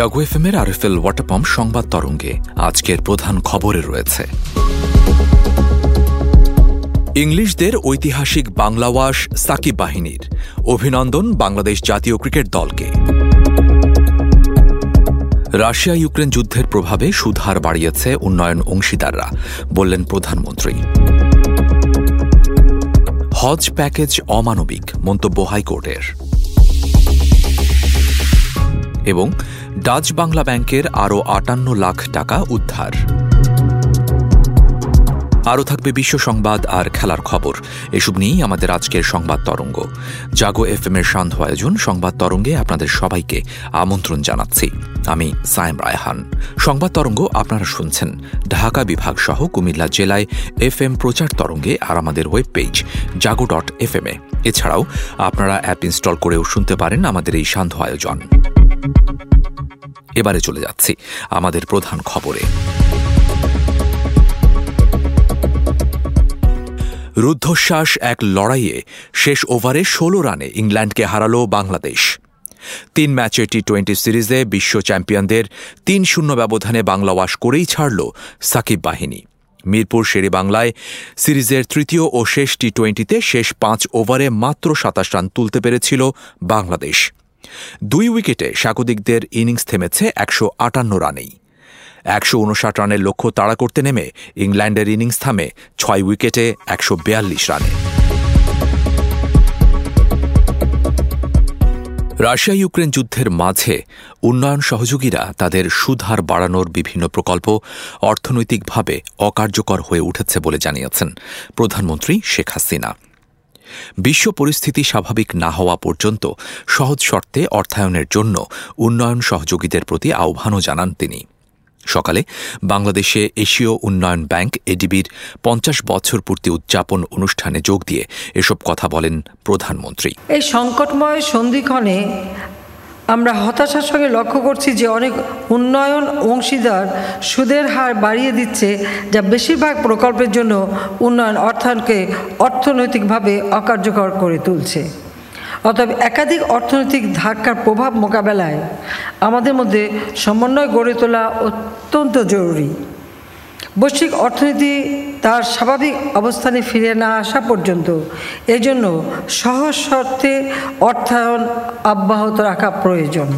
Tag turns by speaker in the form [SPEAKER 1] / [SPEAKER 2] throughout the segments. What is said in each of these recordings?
[SPEAKER 1] জাগো F M এর RFL water pump সংবাদ তরঙ্গে আজকের প্রধান খবরে রয়েছে। ইংলিশদের ঐতিহাসিক বাংলাওয়াস সাকিব বাহিনীর অভিনন্দন বাংলাদেশ জাতীয় ক্রিকেট দলকে। রাশিয়া ইউক্রেন যুদ্ধের প্রভাবে সুধার বাড়িয়েছে উন্নয়ন অংশীদাররা, বললেন প্রধানমন্ত্রী। হজ প্যাকেজ অমানবিক, মন্তব্য হাইকোর্টের। এবং ডাচ বাংলা ব্যাংকের আরও আটান্ন লাখ টাকা উদ্ধার। আরও থাকবে বিশ্ব সংবাদ আর খেলার খবর। এসব নিয়েই আমাদের আজকের সংবাদ তরঙ্গ। জাগো এফ এম এর সান্ধ্য আয়োজন সংবাদ তরঙ্গে আপনাদের সবাইকে আমন্ত্রণ জানাচ্ছি। আমি সায়েম রায়হান। সংবাদ তরঙ্গ আপনারা শুনছেন ঢাকা বিভাগ সহ কুমিল্লা জেলায় এফ এম প্রচার তরঙ্গে আর আমাদের web page Jago dot F M এ। এছাড়াও আপনারা অ্যাপ ইনস্টল করেও শুনতে পারেন আমাদের এই সান্ধ্য আয়োজন। এবারে চলে যাচ্ছি আমাদের প্রধান খবরে। রুদ্ধশ্বাস এক লড়াইয়ে শেষ ওভারে ষোলো রানে ইংল্যান্ডকে হারাল বাংলাদেশ। তিন ম্যাচে টি টোয়েন্টি সিরিজে বিশ্ব চ্যাম্পিয়নদের তিন শূন্য ব্যবধানে বাংলা ওয়াশ করেই ছাড়ল সাকিব বাহিনী। মিরপুর শেরে বাংলায় সিরিজের তৃতীয় ও শেষ টি টোয়েন্টিতে শেষ পাঁচ ওভারে মাত্র সাতাশ রান তুলতে পেরেছিল বাংলাদেশ। দুই উইকেটে স্বাগতিকদের ইনিংস থেমেছে একশো আটান্ন রানেই। একশো উনষাট রানের লক্ষ্য তাড়া করতে নেমে ইংল্যান্ডের ইনিংস থামে ছয় উইকেটে একশো বেয়াল্লিশ রানে। রাশিয়া ইউক্রেন যুদ্ধের মাঝে উন্নয়ন সহযোগীরা তাদের সুধার বাড়ানোর বিভিন্ন প্রকল্প অর্থনৈতিকভাবে অকার্যকর হয়ে উঠেছে বলে জানিয়েছেন প্রধানমন্ত্রী শেখ হাসিনা। বিশ্ব পরিস্থিতি স্বাভাবিক না হওয়া পর্যন্ত সহজ শর্তে অর্থায়নের জন্য উন্নয়ন সহযোগীদের প্রতি আহ্বানও জানান তিনি। সকালে বাংলাদেশে এশীয় উন্নয়ন ব্যাংক এডিবির পঞ্চাশ বছর পূর্তি উদযাপন অনুষ্ঠানে যোগ দিয়ে এসব কথা বলেন প্রধানমন্ত্রী।
[SPEAKER 2] এই সংকটময় সন্ধিক্ষণে আমরা হতাশার সঙ্গে লক্ষ্য করছি যে অনেক উন্নয়ন অংশীদার সুদের হার বাড়িয়ে দিচ্ছে, যা বেশিরভাগ প্রকল্পের জন্য উন্নয়ন অর্থায়নকে অর্থনৈতিকভাবে অকার্যকর করে তুলছে। অতএব একাধিক অর্থনৈতিক ধাক্কার প্রভাব মোকাবেলায় আমাদের মধ্যে সমন্বয় গড়ে তোলা অত্যন্ত জরুরি। বৈশ্বিক অর্থনীতি তার স্বাভাবিক অবস্থানে ফিরে না আসা পর্যন্ত এজন্য সহজ শর্তে অর্থায়ন অব্যাহত রাখা প্রয়োজন।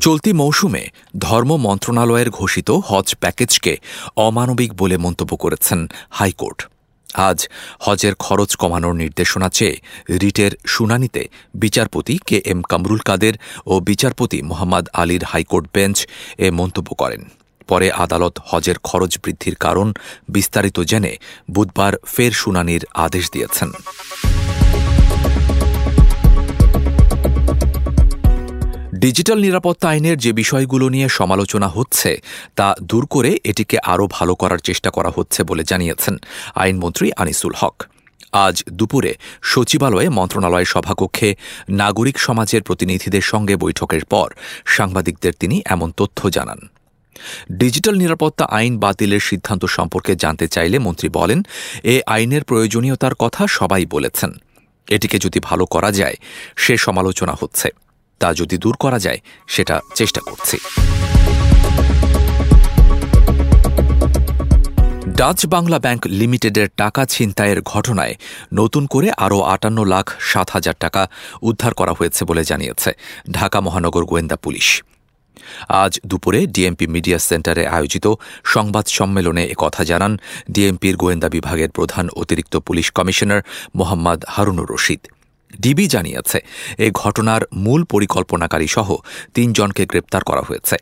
[SPEAKER 1] চলতি মৌসুমে ধর্ম মন্ত্রণালয়ের ঘোষিত হজ প্যাকেজকে অমানবিক বলে মন্তব্য করেছেন হাইকোর্ট। আজ হজের খরচ কমানোর নির্দেশনা চেয়ে রিটের শুনানিতে বিচারপতি কে এম কামরুল কাদের ও বিচারপতি মোহাম্মদ আলীর হাইকোর্ট বেঞ্চ এ মন্তব্য করেন। পরে আদালত হজের খরচ বৃদ্ধির কারণ বিস্তারিত জেনে বুধবার ফের শুনানির আদেশ দিয়েছেন। ডিজিটাল নিরাপত্তা আইনের যে বিষয়গুলো নিয়ে সমালোচনা হচ্ছে, তা দূর করে এটিকে আরও ভালো করার চেষ্টা করা হচ্ছে বলে জানিয়েছেন আইনমন্ত্রী আনিসুল হক। আজ দুপুরে সচিবালয়ে মন্ত্রণালয়ের সভাকক্ষে নাগরিক সমাজের প্রতিনিধিদের সঙ্গে বৈঠকের পর সাংবাদিকদের তিনি এমন তথ্য জানান। ডিজিটাল নিরাপত্তা আইন বাতিলের সিদ্ধান্ত সম্পর্কে জানতে চাইলে মন্ত্রী বলেন, এ আইনের প্রয়োজনীয়তার কথা সবাই বলেছেন। এটিকে যদি ভালো করা যায়, সে সমালোচনা হচ্ছে। তা যদি দূর করা যায়, সেটা চেষ্টা করছি। ডাচ বাংলা ব্যাংক লিমিটেডের টাকা ছিনতাইয়ের ঘটনায় নতুন করে আরও আটান্ন লাখ সাত হাজার টাকা উদ্ধার করা হয়েছে বলে জানিয়েছে ঢাকা মহানগর গোয়েন্দা পুলিশ। আজ দুপুরে ডিএমপি মিডিয়া সেন্টারে আয়োজিত সংবাদ সম্মেলনে কথা জানান ডিএমপির গোয়েন্দা বিভাগের প্রধান অতিরিক্ত police commissioner Mohammad Harunur Rashid. DB জানিয়েছে, এ ঘটনার মূল পরিকল্পনাকারী সহ তিনজনকে গ্রেপ্তার করা হয়েছে।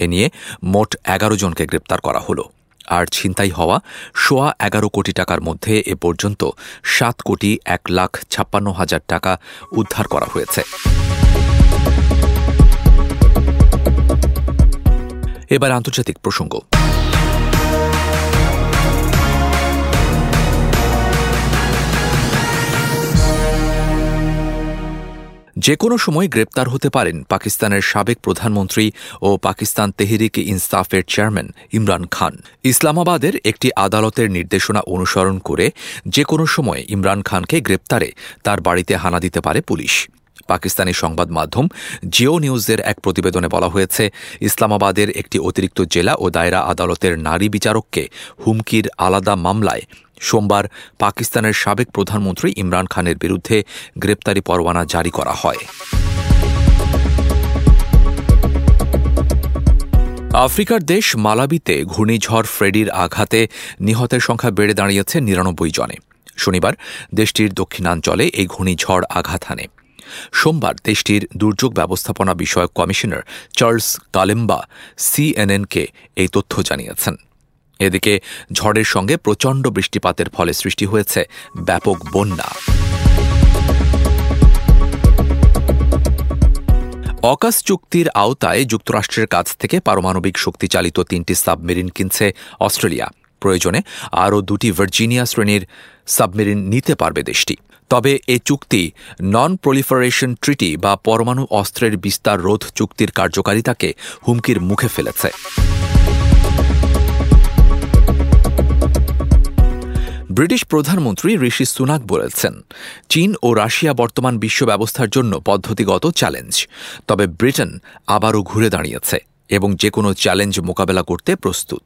[SPEAKER 1] এ নিয়ে মোট এগারো জনকে গ্রেপ্তার করা হল। আর ছিনতাই হওয়া সোয়া এগারো কোটি টাকার মধ্যে এ পর্যন্ত সাত কোটি এক লাখ ছাপ্পান্ন হাজার টাকা উদ্ধার করা হয়েছে। এবার আন্তর্জাতিক প্রসঙ্গ। যে কোনো সময় গ্রেপ্তার হতে পারেন পাকিস্তানের সাবেক প্রধানমন্ত্রী ও পাকিস্তান তেহরিক ইনসাফের চেয়ারম্যান ইমরান খান। ইসলামাবাদের একটি আদালতের নির্দেশনা অনুসরণ করে যে কোনো সময় ইমরান খানকে গ্রেপ্তারে তার বাড়িতে হানা দিতে পারে পুলিশ। পাকিস্তানি সংবাদ মাধ্যম জিও নিউজের এক প্রতিবেদনে বলা হয়েছে, ইসলামাবাদের একটি অতিরিক্ত জেলা ও দায়রা আদালতের নারী বিচারককে হুমকির আলাদা মামলায় সোমবার পাকিস্তানের সাবেক প্রধানমন্ত্রী ইমরান খানের বিরুদ্ধে গ্রেপ্তারি পরোয়ানা জারি করা হয়। আফ্রিকার দেশ মালাবিতে ঘূর্ণিঝড় ফ্রেডির আঘাতে নিহতের সংখ্যা বেড়ে দাঁড়িয়েছে নিরানব্বই জনে। শনিবার দেশটির দক্ষিণাঞ্চলে এই ঘূর্ণিঝড় আঘাত হানে। সোমবার দেশটির দুর্যোগ ব্যবস্থাপনা বিষয়ক কমিশনার চার্লস কালেম্বা সিএনএনকে এই তথ্য জানিয়েছেন। এদিকে ঝড়ের সঙ্গে প্রচণ্ড বৃষ্টিপাতের ফলে সৃষ্টি হয়েছে ব্যাপক বন্যা। অকাস চুক্তির আওতায় যুক্তরাষ্ট্রের কাছ থেকে পারমাণবিক শক্তিচালিত তিনটি সাবমেরিন কিনছে অস্ট্রেলিয়া। প্রয়োজনে আরও দুটি ভার্জিনিয়া শ্রেণির সাবমেরিন নিতে পারবে দেশটি। তবে এ চুক্তি নন প্রলিফারেশন ট্রিটি বা পরমাণু অস্ত্রের বিস্তার রোধ চুক্তির কার্যকারিতাকে হুমকির মুখে ফেলেছে। ব্রিটিশ প্রধানমন্ত্রী ঋষি সুনাক বলেছেন, চীন ও রাশিয়া বর্তমান বিশ্ব ব্যবস্থার জন্য পদ্ধতিগত চ্যালেঞ্জ। তবে ব্রিটেন আবারও ঘুরে দাঁড়িয়েছে এবং যে কোনো চ্যালেঞ্জ মোকাবেলা করতে প্রস্তুত।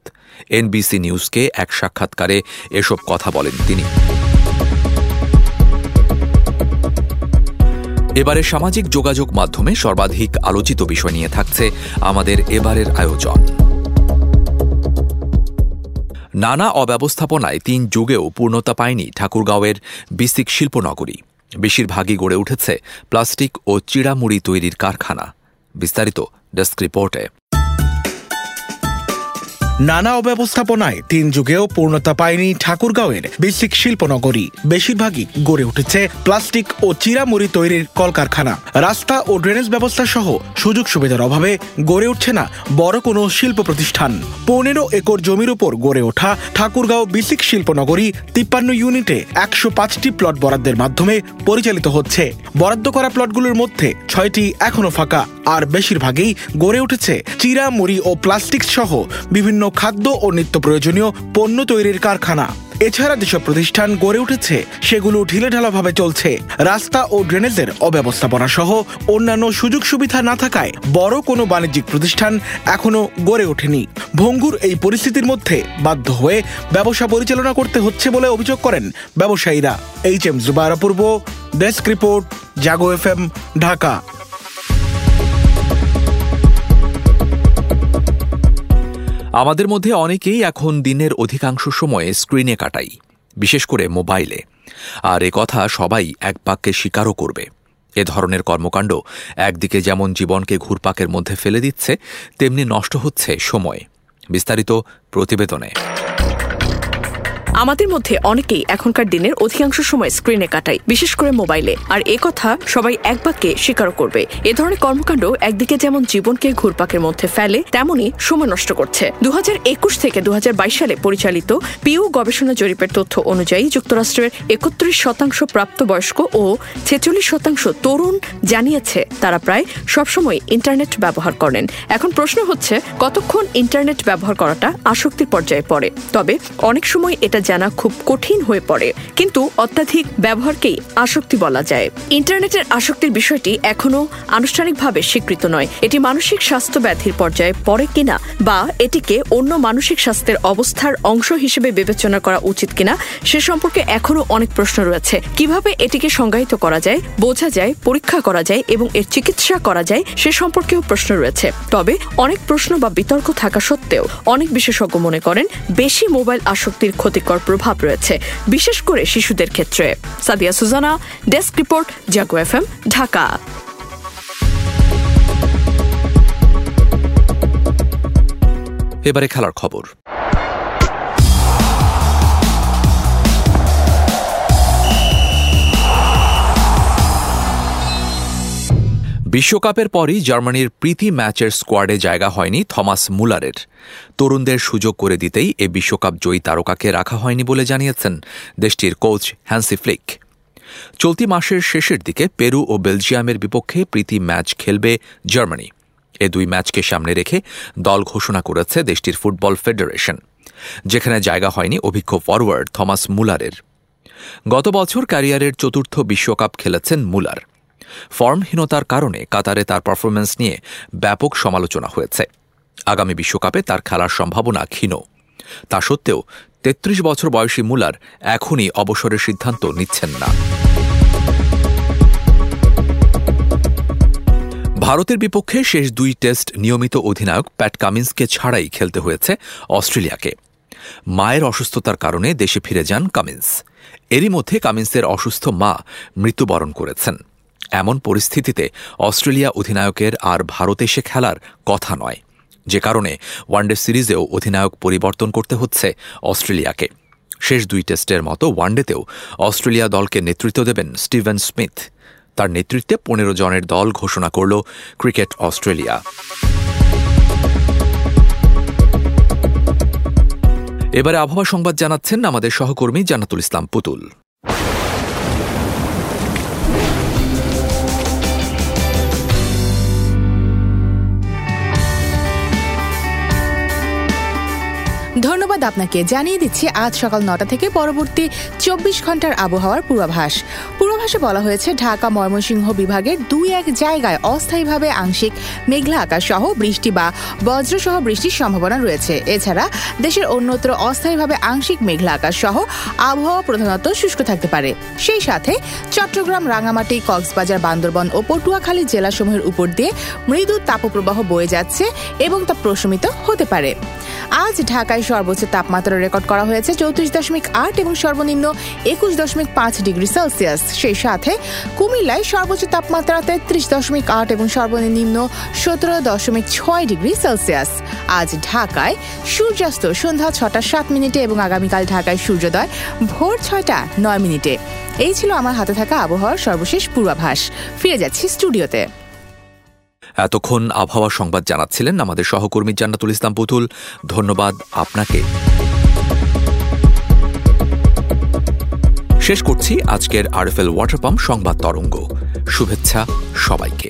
[SPEAKER 1] এনবিসি নিউজকে এক সাক্ষাৎকারে এসব কথা বলেন তিনি। এবারে সামাজিক যোগাযোগ মাধ্যমে সর্বাধিক আলোচিত বিষয় নিয়ে থাকছে আমাদের এবারের আয়োজন। নানা অব্যবস্থাপনায় তিন যুগেও পূর্ণতা পায়নি ঠাকুরগাঁওয়ের বিসিক শিল্পনগরী। বেশিরভাগই গড়ে উঠেছে প্লাস্টিক ও চিড়ামুড়ি তৈরির কারখানা। বিস্তারিত ডেস্ক রিপোর্টে।
[SPEAKER 3] নানা অব্যবস্থাপনায় তিন যুগেও পূর্ণতা পায়নি ঠাকুরগাঁওয়ের বেসিক শিল্পনগরী। বেশিরভাগই গড়ে উঠেছে প্লাস্টিক ও চিরামুড়ি তৈরির কলকারখানা। রাস্তা ও ড্রেনেজ ব্যবস্থা সহ সুযোগ সুবিধার অভাবে গড়ে উঠছে না বড় কোনো শিল্প প্রতিষ্ঠান। পনেরো একর জমির উপর গড়ে ওঠা ঠাকুরগাঁও বেসিক শিল্পনগরী তিপ্পান্ন ইউনিটে একশো পাঁচটি প্লট বরাদ্দের মাধ্যমে পরিচালিত হচ্ছে। বরাদ্দ করা প্লটগুলোর মধ্যে ছয়টি এখনও ফাঁকা, আর বেশিরভাগই গড়ে উঠেছে চিরা মুড়ি ও প্লাস্টিক সহ বিভিন্ন খাদ্য ও নিত্য প্রয়োজনীয় পণ্য তৈরির কারখানা। এছাড়া যেসব প্রতিষ্ঠান গড়ে উঠেছে, সেগুলো ঢিলেঢালাভাবে চলছে। রাস্তা ও ড্রেনেজের অব্যবস্থাপনা সহ অন্যান্য সুযোগ সুবিধা না থাকায় বড় কোনো বাণিজ্যিক প্রতিষ্ঠান এখনও গড়ে ওঠেনি। ভঙ্গুর এই পরিস্থিতির মধ্যে বাধ্য হয়ে ব্যবসা পরিচালনা করতে হচ্ছে বলে অভিযোগ করেন ব্যবসায়ীরা। H M Jubair Apurba desk report, Jago F M, Dhaka.
[SPEAKER 1] আমাদের মধ্যে অনেকেই এখন দিনের অধিকাংশ সময়ে স্ক্রিনে কাটাই, বিশেষ করে মোবাইলে। আর এ কথা সবাই এক বাক্যে স্বীকারও করবে। এ ধরনের কর্মকাণ্ড একদিকে যেমন জীবনকে ঘুরপাকের মধ্যে ফেলে দিচ্ছে, তেমনি নষ্ট হচ্ছে সময়। বিস্তারিত প্রতিবেদনে।
[SPEAKER 4] আমাদের মধ্যে অনেকেই এখনকার দিনের অধিকাংশ সময় স্ক্রিনে কাটায়, বিশেষ করে মোবাইলে আর এ কথা সবাই এক বাক্যে স্বীকারও করবে। এ ধরনের কর্মকাণ্ড একদিকে যেমন জীবনকে ঘুরপাকের মধ্যে ফেলে তেমনি সময় নষ্ট করছে। দু একুশ থেকে দু হাজার বাইশ সালে পরিচালিত পিউ গবেষণা জরিপের তথ্য অনুযায়ী যুক্তরাষ্ট্রের একত্রিশ শতাংশ প্রাপ্তবয়স্ক ও ছেচল্লিশ শতাংশ তরুণ জানিয়েছে তারা প্রায় সবসময় ইন্টারনেট ব্যবহার করেন। এখন প্রশ্ন হচ্ছে, কতক্ষণ ইন্টারনেট ব্যবহার করাটা আসক্তির পর্যায়ে পড়ে? তবে অনেক সময় এটা জানা খুব কঠিন হয়ে পড়ে। কিন্তু অত্যাধিক ব্যবহারকেই আসক্তি বলা যায়। ইন্টারনেটের আসক্তির বিষয়টি এখনও আনুষ্ঠানিকভাবে স্বীকৃত নয়। এটি মানসিক স্বাস্থ্য ব্যাধির পর্যায়ে পড়ে কিনা বা এটিকে অন্য মানসিক স্বাস্থ্যের অবস্থার অংশ হিসেবে বিবেচনা করা উচিত কিনা, সে সম্পর্কে এখনও অনেক প্রশ্ন রয়েছে। কীভাবে এটিকে সংজ্ঞায়িত করা যায়, বোঝা যায়, পরীক্ষা করা যায় এবং এর চিকিৎসা করা যায়, সে সম্পর্কেও প্রশ্ন রয়েছে। তবে অনেক প্রশ্ন বা বিতর্ক থাকা সত্ত্বেও অনেক বিশেষজ্ঞ মনে করেন, বেশি মোবাইল আসক্তির ক্ষতিকর প্রভাব রয়েছে, বিশেষ করে শিশুদের ক্ষেত্রে। Sadia Sujana, desk report, Jago F Dhaka.
[SPEAKER 1] এবারে খেলার খবর। বিশ্বকাপের পরই জার্মানির প্রীতি ম্যাচের স্কোয়াডে জায়গা হয়নি থমাস মুলারের। তরুণদের সুযোগ করে দিতেই এ বিশ্বকাপ জয়ী তারকাকে রাখা হয়নি বলে জানিয়েছেন দেশটির কোচ হ্যান্সি ফ্লিক। চলতি মাসের শেষের দিকে পেরু ও বেলজিয়ামের বিপক্ষে প্রীতি ম্যাচ খেলবে জার্মানি। এ দুই ম্যাচকে সামনে রেখে দল ঘোষণা করেছে দেশটির ফুটবল ফেডারেশন, যেখানে জায়গা হয়নি অভিজ্ঞ ফরওয়ার্ড থমাস মুলারের। গত বছর ক্যারিয়ারের চতুর্থ বিশ্বকাপ খেলেছেন মুলার। ফর্মহীনতার কারণে কাতারে তার পারফরমেন্স নিয়ে ব্যাপক সমালোচনা হয়েছে। আগামী বিশ্বকাপে তার খেলার সম্ভাবনা ক্ষীণ। তা সত্ত্বেও তেত্রিশ বছর বয়সী মুলার এখনই অবসরের সিদ্ধান্ত নিচ্ছেন না। ভারতের বিপক্ষে শেষ দুই টেস্ট নিয়মিত অধিনায়ক প্যাট কামিন্সকে ছাড়াই খেলতে হয়েছে অস্ট্রেলিয়াকে। মায়ের অসুস্থতার কারণে দেশে ফিরে যান কামিন্স। এরই মধ্যে কামিন্সের অসুস্থ মা মৃত্যুবরণ করেছেন। এমন পরিস্থিতিতে অস্ট্রেলিয়া অধিনায়কের আর ভারতে এসে খেলার কথা নয়। যে কারণে ওয়ানডে সিরিজেও অধিনায়ক পরিবর্তন করতে হচ্ছে অস্ট্রেলিয়াকে। শেষ দুই টেস্টের মতো ওয়ানডেতেও অস্ট্রেলিয়া দলকে নেতৃত্ব দেবেন স্টিভেন স্মিথ। তার নেতৃত্বে পনেরো জনের দল ঘোষণা করল ক্রিকেট অস্ট্রেলিয়া। এবারে আবহাওয়া সংবাদ জানাচ্ছেন আমাদের সহকর্মী জানাতুল ইসলাম পুতুল।
[SPEAKER 5] ধন্যবাদ আপনাকে। জানিয়ে দিচ্ছি, আজ সকাল নটা থেকে পরবর্তী চব্বিশ ঘণ্টার আবহাওয়ার পূর্বাভাস। পূর্বাভাসে বলা হয়েছে, ঢাকা, ময়মনসিংহ বিভাগের দুই এক জায়গায় অস্থায়ীভাবে আংশিক মেঘলা আকাশ সহ বৃষ্টি বা বজ্রসহ বৃষ্টির সম্ভাবনা রয়েছে। এছাড়া দেশের অন্যত্র অস্থায়ীভাবে আংশিক মেঘলা আকাশ সহ আবহাওয়া প্রধানত শুষ্ক থাকতে পারে। সেই সাথে চট্টগ্রাম রাঙামাটি কক্সবাজার, বান্দরবন ও পটুয়াখালী জেলাসমূহের উপর দিয়ে মৃদু তাপপ্রবাহ বয়ে যাচ্ছে এবং তা প্রশমিত হতে পারে। আজ ঢাকায় সর্বোচ্চ তাপমাত্রা রেকর্ড করা হয়েছে চৌত্রিশ দশমিক আট এবং সর্বনিম্ন একুশ দশমিক পাঁচ ডিগ্রি সেলসিয়াস। সেই সাথে কুমিল্লায় সর্বোচ্চ তাপমাত্রা তেত্রিশ দশমিক আট এবং সর্বনিম্ন সতেরো দশমিক ছয় ডিগ্রি সেলসিয়াস। আজ ঢাকায় সূর্যাস্ত সন্ধ্যা ছটা সাত মিনিটে এবং আগামীকাল ঢাকায় সূর্যোদয় ভোর ছয়টা নয় মিনিটে। এই ছিল আমার হাতে থাকা আবহাওয়ার সর্বশেষ পূর্বাভাস। ফিরে যাচ্ছি স্টুডিওতে।
[SPEAKER 1] এতক্ষণ আবহাওয়া সংবাদ জানাচ্ছিলেন আমাদের সহকর্মী জান্নাতুল ইসলাম পুতুল। ধন্যবাদ আপনাকে। শেষ করছি আজকের আরএফএল ওয়াটার পাম্প সংবাদ তরঙ্গ। শুভেচ্ছা সবাইকে।